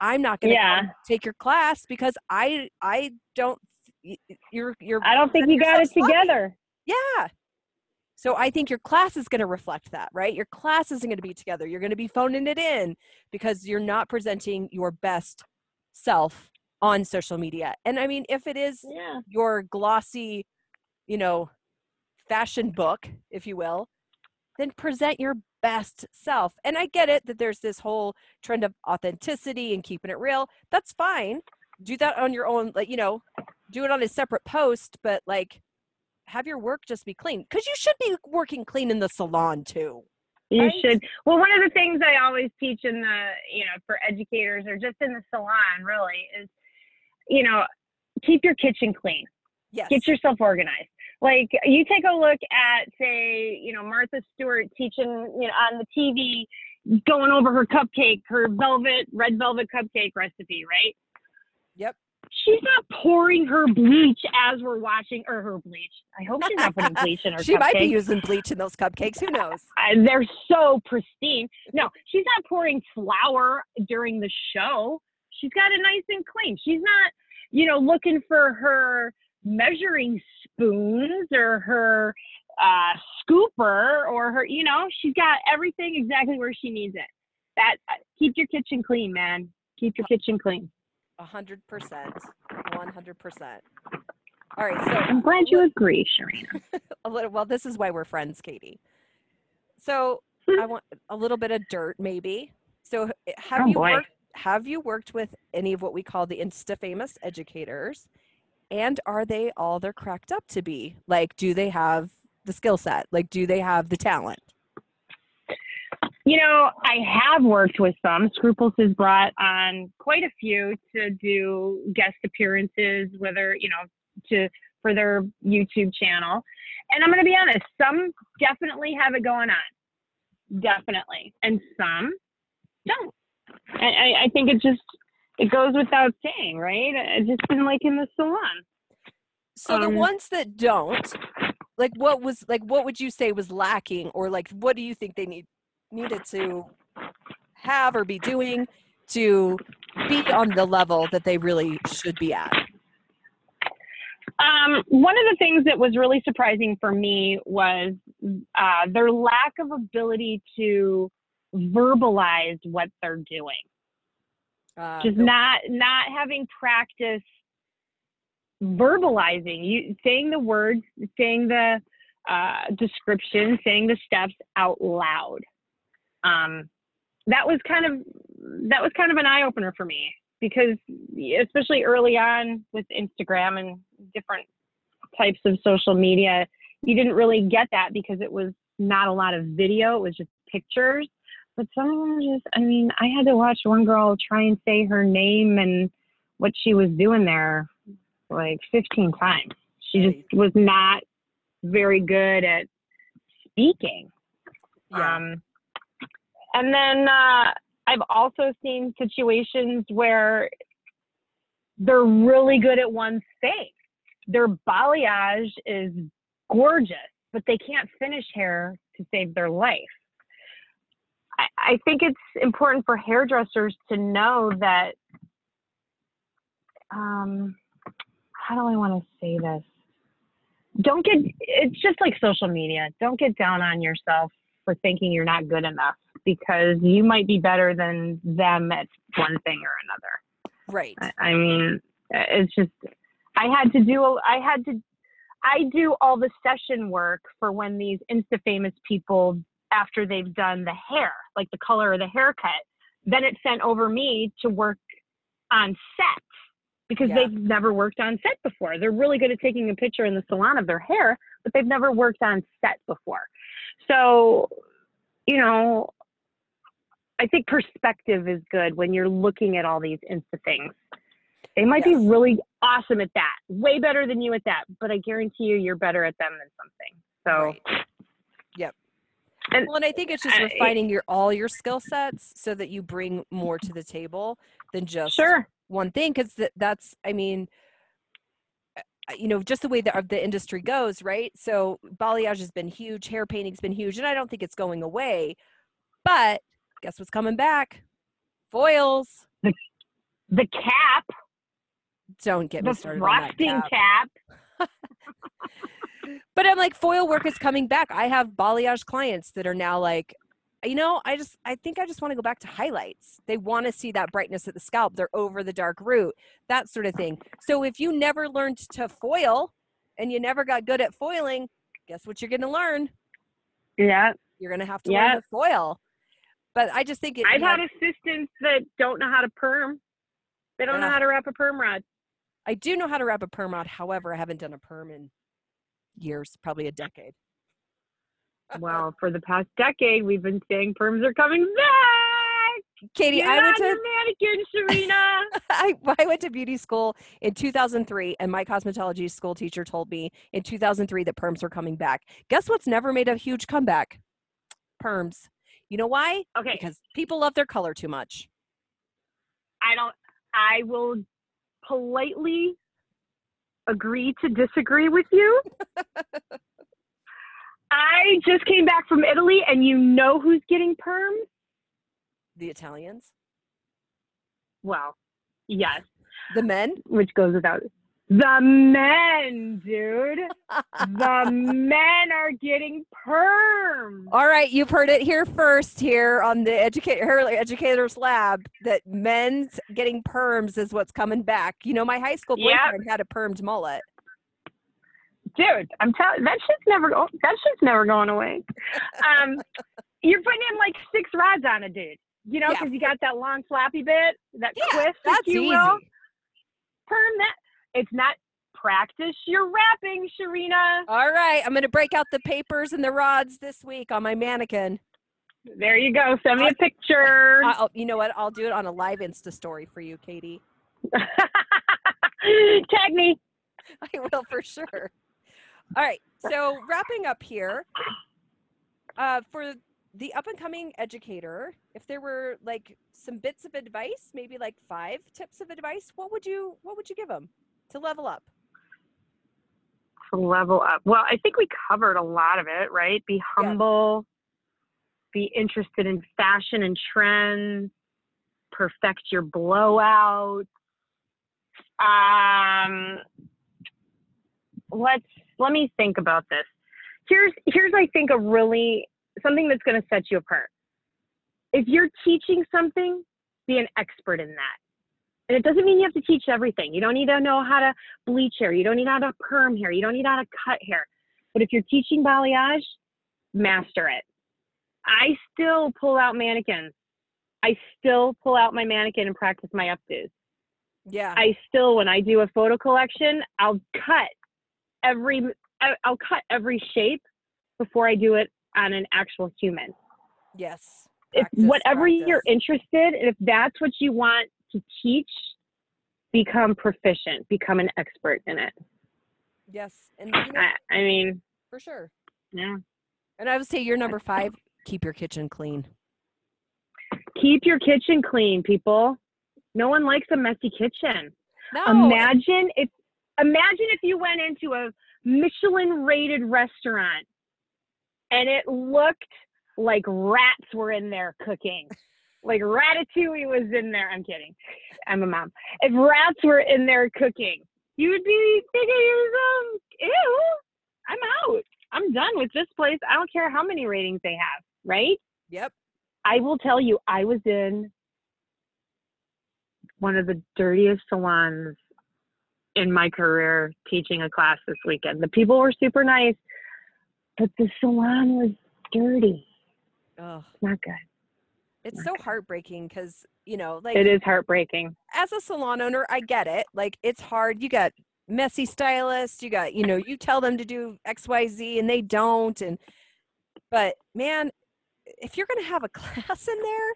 [SPEAKER 1] I'm not going to
[SPEAKER 2] Yeah.
[SPEAKER 1] take your class because I I don't. You're you're
[SPEAKER 2] I don't think you got it
[SPEAKER 1] sloppy.
[SPEAKER 2] together.
[SPEAKER 1] yeah. So I think your class is going to reflect that, right? Your class isn't going to be together. You're going to be phoning it in because you're not presenting your best self on social media. And I mean, if it is
[SPEAKER 2] Yeah.
[SPEAKER 1] your glossy, you know, fashion book, if you will, then present your best self. And I get it that there's this whole trend of authenticity and keeping it real. That's fine. Do that on your own, like, you know, do it on a separate post, but like have your work just be clean because you should be working clean in the salon too.
[SPEAKER 2] You
[SPEAKER 1] right?
[SPEAKER 2] should. Well, one of the things I always teach in the, you know, for educators or just in the salon really is, you know, keep your kitchen clean.
[SPEAKER 1] Yes.
[SPEAKER 2] Get yourself organized. Like you take a look at, say, you know, Martha Stewart teaching, you know, on the TV, going over her cupcake, her velvet, red velvet cupcake recipe, right?
[SPEAKER 1] Yep.
[SPEAKER 2] She's not pouring her bleach as we're watching, or her bleach. I hope she's not putting bleach in her
[SPEAKER 1] she might be using bleach in those cupcakes. Who knows?
[SPEAKER 2] They're so pristine. No, she's not pouring flour during the show. She's got it nice and clean. She's not, you know, looking for her measuring spoons or her uh, scooper or her, you know, she's got everything exactly where she needs it. That uh, keep your kitchen clean, man. Keep your kitchen clean.
[SPEAKER 1] A hundred percent. One hundred percent. All right. So
[SPEAKER 2] I'm glad you agree, Sharina.
[SPEAKER 1] a little well this is why we're friends katie so i want a little bit of dirt maybe so have
[SPEAKER 2] Oh,
[SPEAKER 1] you
[SPEAKER 2] boy.
[SPEAKER 1] worked have you worked with any of what we call the insta famous educators and are they all they're cracked up to be like do they have the skill set like do they have the talent
[SPEAKER 2] You know, I have worked with some. Scruples has brought on quite a few to do guest appearances, whether, you know, to for their YouTube channel. And I'm going to be honest, some definitely have it going on. Definitely. And some don't. I, I, think it just, it goes without saying, right? It's just been like in the salon.
[SPEAKER 1] so the
[SPEAKER 2] Um,
[SPEAKER 1] ones that don't like what was like what would you say was lacking or like what do you think they need needed to have or be doing to be on the level that they really should be at
[SPEAKER 2] Um, one of the things that was really surprising for me was uh, their lack of ability to verbalize what they're doing.
[SPEAKER 1] Uh,
[SPEAKER 2] Just
[SPEAKER 1] the-
[SPEAKER 2] not not having practice verbalizing, you saying the words, saying the uh, description, saying the steps out loud. Um, that was kind of that was kind of an eye opener for me because especially early on with Instagram and different types of social media, you didn't really get that because it was not a lot of video, it was just pictures. But some of them just, I mean, I had to watch one girl try and say her name and what she was doing there like 15 times. She just was not very good at speaking.
[SPEAKER 1] yeah.
[SPEAKER 2] Um, and then uh, I've also seen situations where they're really good at one thing. Their balayage is gorgeous, but they can't finish hair to save their life. I, I think it's important for hairdressers to know that. Um, how do I want to say this? Don't get. It's just like social media. Don't get down on yourself for thinking you're not good enough because you might be better than them at one thing or another.
[SPEAKER 1] right
[SPEAKER 2] I, I mean, it's just I had to do I had to I do all the session work for when these insta famous people after they've done the hair, like the color of the haircut, then it's sent over me to work on set because
[SPEAKER 1] Yeah.
[SPEAKER 2] they've never worked on set before. They're really good at taking a picture in the salon of their hair, but they've never worked on set before. So, you know, I think perspective is good when you're looking at all these insta things. They might
[SPEAKER 1] Yes.
[SPEAKER 2] be really awesome at that, way better than you at that, but I guarantee you, you're better at them than something. So,
[SPEAKER 1] Right. Yep.
[SPEAKER 2] And-
[SPEAKER 1] well, and I think it's just
[SPEAKER 2] I-
[SPEAKER 1] refining your all your skill sets so that you bring more to the table than just
[SPEAKER 2] sure.
[SPEAKER 1] one thing. Because th- that's, I mean, uh, you know, just the way that the industry goes, right? So balayage has been huge, hair painting's been huge, and I don't think it's going away. But guess what's coming back? Foils.
[SPEAKER 2] The the cap,
[SPEAKER 1] Don't get me
[SPEAKER 2] the
[SPEAKER 1] started on that
[SPEAKER 2] frosting
[SPEAKER 1] cap.
[SPEAKER 2] cap.
[SPEAKER 1] But I'm like, foil work is coming back. I have balayage clients that are now like, you know, I just, I think I just want to go back to highlights. They want to see that brightness at the scalp. They're over the dark root, that sort of thing. So if you never learned to foil and you never got good at foiling, guess what you're going to learn?
[SPEAKER 2] Yeah,
[SPEAKER 1] You're gonna have to learn to foil. But I just think it,
[SPEAKER 2] I've
[SPEAKER 1] you know,
[SPEAKER 2] had assistants that don't know how to perm. They don't know how to wrap a perm rod.
[SPEAKER 1] I do know how to wrap a perm rod. However, I haven't done a perm in years, probably a decade.
[SPEAKER 2] Well, for the past decade, we've been saying perms are coming back.
[SPEAKER 1] Katie, I went to
[SPEAKER 2] mannequin, Sharina.
[SPEAKER 1] I, I went to beauty school in 2003, and my cosmetology school teacher told me in 2003 that perms were coming back. Guess what's never made a huge comeback? Perms. You know why?
[SPEAKER 2] okay,
[SPEAKER 1] Because people love their color too much.
[SPEAKER 2] I don't. I will politely agree to disagree with you. I just came back from Italy, and you know who's getting perms?
[SPEAKER 1] The Italians,
[SPEAKER 2] Well, yes,
[SPEAKER 1] the men.
[SPEAKER 2] which goes without. The men, dude. The men are getting perms.
[SPEAKER 1] All right, you've heard it here first here on the educator educators lab that men's getting perms is what's coming back. You know, my high school
[SPEAKER 2] Yep.
[SPEAKER 1] boyfriend had a permed mullet.
[SPEAKER 2] dude i'm telling that shit's never go- that shit's never going away um you're putting in like six rods on a dude you know
[SPEAKER 1] Yeah.
[SPEAKER 2] because you got that long flappy bit that
[SPEAKER 1] Yeah,
[SPEAKER 2] twist if you
[SPEAKER 1] easy.
[SPEAKER 2] will perm that it's not practice your wrapping sharina
[SPEAKER 1] All right, I'm going to break out the papers and the rods this week on my mannequin.
[SPEAKER 2] there you go send me a picture
[SPEAKER 1] I'll, you know what? I'll do it on a live Insta story for you, Katie.
[SPEAKER 2] tag me
[SPEAKER 1] I will for sure. All right, so wrapping up here, uh, for the up and coming educator, if there were like some bits of advice, maybe like five tips of advice, what would you what would you give them to level up?
[SPEAKER 2] Level up. Well i think we covered a lot of it right? Be humble be interested in fashion and trends perfect your blowout. Um let's let me think about this. Here's here's i think a really something that's going to set you apart. If you're teaching something be an expert in that and it doesn't mean you have to teach everything. You don't need to know how to bleach hair. You don't need how to perm hair. You don't need how to cut hair. But if you're teaching balayage master it. I still pull out mannequins. I still pull out my mannequin and practice my updos.
[SPEAKER 1] Yeah.
[SPEAKER 2] I still, when I do a photo collection, I'll cut every, I'll cut every shape before I do it on an actual human.
[SPEAKER 1] yes.
[SPEAKER 2] If
[SPEAKER 1] Practice,
[SPEAKER 2] whatever you're interested, and if that's what you want to teach, become proficient, become an expert in it.
[SPEAKER 1] Yes. And you know,
[SPEAKER 2] I, I mean,
[SPEAKER 1] for sure.
[SPEAKER 2] yeah.
[SPEAKER 1] And I would say you're number five, keep your kitchen clean.
[SPEAKER 2] Keep your kitchen clean, people. No one likes a messy kitchen.
[SPEAKER 1] No.
[SPEAKER 2] Imagine if imagine if you went into a Michelin rated restaurant and it looked like rats were in there cooking. Like ratatouille was in there. I'm kidding. I'm a mom. If rats were in there cooking, you would be thinking yourself, ew, I'm out. I'm done with this place. I don't care how many ratings they have, right?
[SPEAKER 1] Yep.
[SPEAKER 2] I will tell you, I was in one of the dirtiest salons in my career teaching a class this weekend. The people were super nice, but the salon was dirty.
[SPEAKER 1] Oh,
[SPEAKER 2] Not good.
[SPEAKER 1] It's so heartbreaking because you know, like
[SPEAKER 2] It is heartbreaking.
[SPEAKER 1] as a salon owner, I get it. Like it's hard. You got messy stylists. You got you know, you tell them to do X, Y, Z, and they don't. And but man, if you're gonna have a class in there,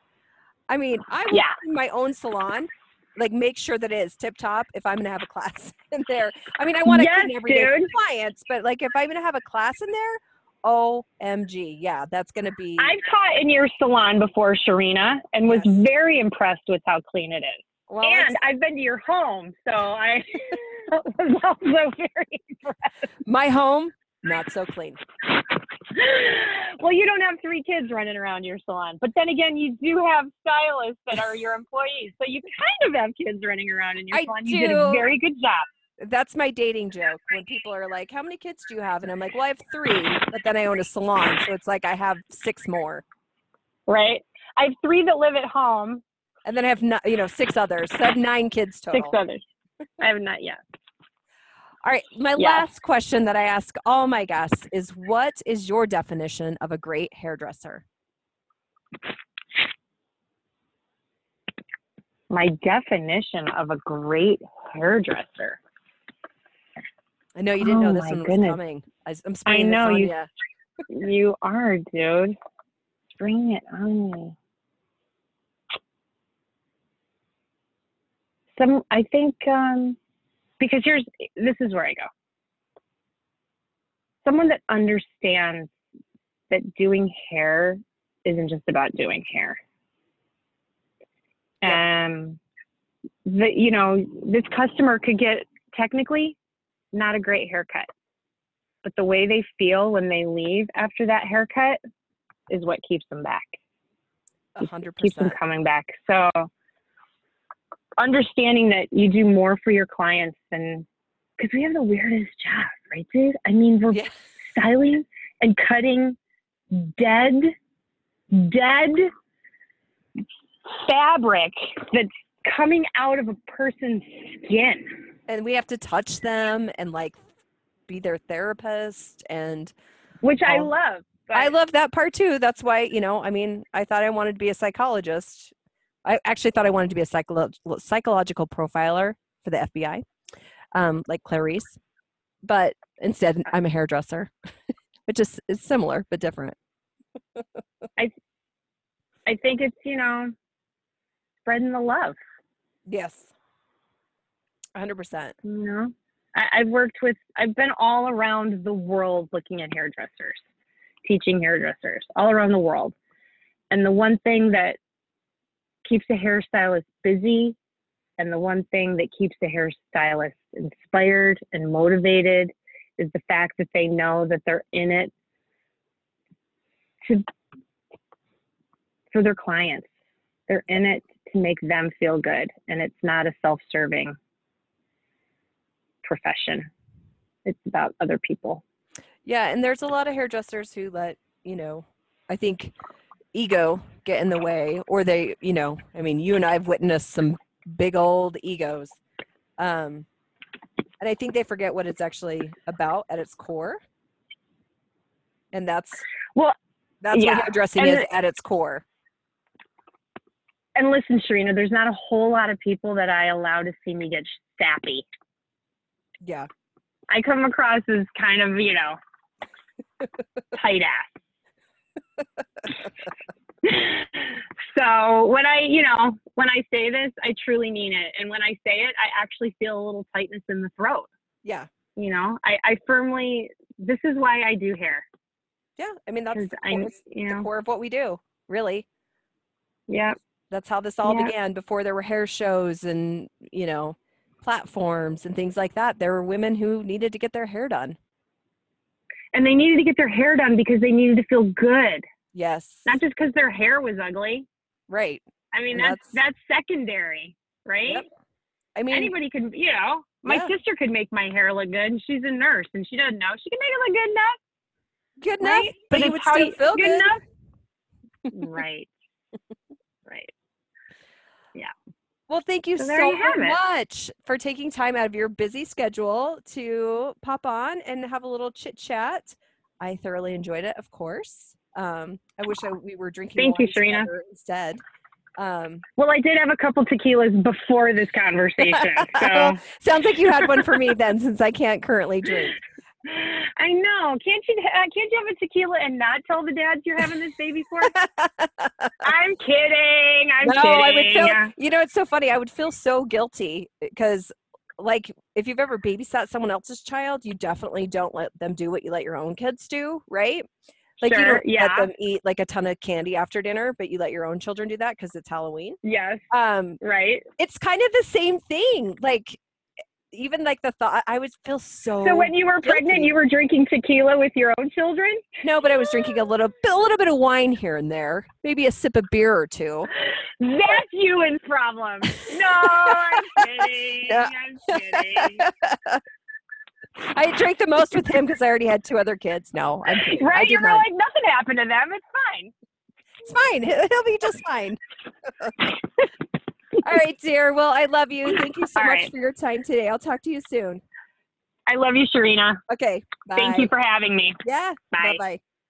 [SPEAKER 1] I mean, I
[SPEAKER 2] Yeah.
[SPEAKER 1] in my own salon. Like make sure that it is tip top if I'm gonna have a class in there. I mean, I want to
[SPEAKER 2] Yes,
[SPEAKER 1] clean every day clients, but like if I'm gonna have a class in there, OMG, yeah, that's gonna be
[SPEAKER 2] I've taught in your salon before, Sharina, and was
[SPEAKER 1] Yes.
[SPEAKER 2] very impressed with how clean it is.
[SPEAKER 1] well,
[SPEAKER 2] and I've been to your home, so I was also very impressed.
[SPEAKER 1] my home not so clean.
[SPEAKER 2] well, you don't have three kids running around your salon, but then again, you do have stylists that are your employees, so you kind of have kids running around in your
[SPEAKER 1] I
[SPEAKER 2] salon. You did a very good job.
[SPEAKER 1] That's my dating joke when people are like, "How many kids do you have?" And I'm like, "Well, I have three, but then I own a salon, so it's like I have six more,
[SPEAKER 2] Right? I have three that live at home,
[SPEAKER 1] and then I have no, you know six others, so I have nine kids total."
[SPEAKER 2] six others. I have not yet.
[SPEAKER 1] All right. My
[SPEAKER 2] Yeah.
[SPEAKER 1] last question that I ask all my guests is what is your definition of a great hairdresser?
[SPEAKER 2] My definition of a great hairdresser.
[SPEAKER 1] I know you didn't know
[SPEAKER 2] Oh
[SPEAKER 1] this
[SPEAKER 2] my
[SPEAKER 1] one was coming. I, am spraying
[SPEAKER 2] know, you-
[SPEAKER 1] ya.
[SPEAKER 2] You are, dude. Bring it on me. Some, I think, um, because here's this is where I go. Someone that understands that doing hair isn't just about doing hair. Um, the you know this customer could get technically not a great haircut. But the way they feel when they leave after that haircut is what keeps them back.
[SPEAKER 1] A hundred
[SPEAKER 2] keeps them coming back. So understanding that you do more for your clients than because we have the weirdest job right dude? I mean we're
[SPEAKER 1] Yeah.
[SPEAKER 2] styling and cutting dead dead fabric that's coming out of a person's skin
[SPEAKER 1] And we have to touch them and like be their therapist and
[SPEAKER 2] which i
[SPEAKER 1] Oh.
[SPEAKER 2] love but
[SPEAKER 1] I love that part too. That's why, you know, I mean, I thought I wanted to be a psychologist. I actually thought I wanted to be a psycholo- psychological profiler for the FBI, um, like Clarice. But instead, I'm a hairdresser, which is, is similar but different.
[SPEAKER 2] I, I think it's, you know, spreading the love,
[SPEAKER 1] Yes. 100%.
[SPEAKER 2] you know? I, I've worked with, I've been all around the world looking at hairdressers, teaching hairdressers all around the world. And the one thing that keeps a hairstylist busy and the one thing that keeps a hairstylist inspired and motivated is the fact that they know that they're in it to for their clients. They're in it to make them feel good and it's not a self-serving profession. It's about other people.
[SPEAKER 1] Yeah. And there's a lot of hairdressers who let, you know, I think ego get in the way, or they, you know, I mean, you and I have witnessed some big old egos. Um, and I think they forget what it's actually about at its core. And that's
[SPEAKER 2] Well,
[SPEAKER 1] that's
[SPEAKER 2] yeah,
[SPEAKER 1] what hairdressing is at its core.
[SPEAKER 2] And listen, Sharina, there's not a whole lot of people that I allow to see me get sappy.
[SPEAKER 1] Yeah.
[SPEAKER 2] I come across as kind of, you know, tight ass. so when I, you know, when I say this, I truly mean it. And when I say it, I actually feel a little tightness in the throat.
[SPEAKER 1] Yeah.
[SPEAKER 2] You know, I, I firmly, this is why I do hair.
[SPEAKER 1] Yeah. I mean, that's the core,
[SPEAKER 2] you
[SPEAKER 1] the
[SPEAKER 2] know,
[SPEAKER 1] core of what we do, really.
[SPEAKER 2] yeah,
[SPEAKER 1] That's how this all
[SPEAKER 2] Yeah.
[SPEAKER 1] began before there were hair shows and, you know, platforms and things like that. There were women who needed to get their hair done.
[SPEAKER 2] and they needed to get their hair done because they needed to feel good,
[SPEAKER 1] Yes.
[SPEAKER 2] not just because their hair was ugly.
[SPEAKER 1] right.
[SPEAKER 2] I mean,
[SPEAKER 1] And
[SPEAKER 2] that's that's secondary, right?
[SPEAKER 1] Yep. I mean,
[SPEAKER 2] Anybody can, you know, my
[SPEAKER 1] Yeah.
[SPEAKER 2] sister could make my hair look good. and She's a nurse, and she doesn't know. She can make it look good enough,
[SPEAKER 1] good enough,
[SPEAKER 2] right?
[SPEAKER 1] but you
[SPEAKER 2] it's
[SPEAKER 1] would still
[SPEAKER 2] you-
[SPEAKER 1] feel good.
[SPEAKER 2] enough. right, right.
[SPEAKER 1] Well, thank you
[SPEAKER 2] So
[SPEAKER 1] so,
[SPEAKER 2] you have it.
[SPEAKER 1] much for taking time out of your busy schedule to pop on and have a little chit chat. I thoroughly enjoyed it, of course. Um, I wish I, we were drinking
[SPEAKER 2] Thank you, Serena.
[SPEAKER 1] instead. Um,
[SPEAKER 2] Well, I did have a couple tequilas before this conversation, so
[SPEAKER 1] sounds like you had one for me then, since I can't currently drink.
[SPEAKER 2] I know. Can't you? Uh, can't you have a tequila and not tell the dads you're having this baby for? I'm kidding. I'm
[SPEAKER 1] no,
[SPEAKER 2] kidding.
[SPEAKER 1] I would feel. You know, it's so funny. I would feel so guilty because, like, if you've ever babysat someone else's child, you definitely don't let them do what you let your own kids do, right? Like you
[SPEAKER 2] Sure,
[SPEAKER 1] don't
[SPEAKER 2] yeah.
[SPEAKER 1] let them eat like a ton of candy after dinner, but you let your own children do that because it's Halloween.
[SPEAKER 2] Yes.
[SPEAKER 1] Um,
[SPEAKER 2] Right.
[SPEAKER 1] it's kind of the same thing. Like, even like the thought, I would feel so.
[SPEAKER 2] So when you were pregnant, you were drinking tequila with your own children?
[SPEAKER 1] no, but I was drinking a little, bit, a little bit of wine here and there, maybe a sip of beer or two.
[SPEAKER 2] That's you Ewan's problem. No, I'm kidding.
[SPEAKER 1] Yeah.
[SPEAKER 2] I'm kidding.
[SPEAKER 1] I drank the most with him because I already had two other kids. No, I'm kidding.
[SPEAKER 2] Right? You're
[SPEAKER 1] not.
[SPEAKER 2] like, nothing happened to them. It's fine.
[SPEAKER 1] It's fine. He'll be just fine. All right, dear. Well, I love you. Thank you so
[SPEAKER 2] All
[SPEAKER 1] much
[SPEAKER 2] right.
[SPEAKER 1] for your time today. I'll talk to you soon.
[SPEAKER 2] I love you, Sharina.
[SPEAKER 1] Okay. Bye.
[SPEAKER 2] Thank you for having me.
[SPEAKER 1] Yeah.
[SPEAKER 2] Bye.
[SPEAKER 1] Bye bye.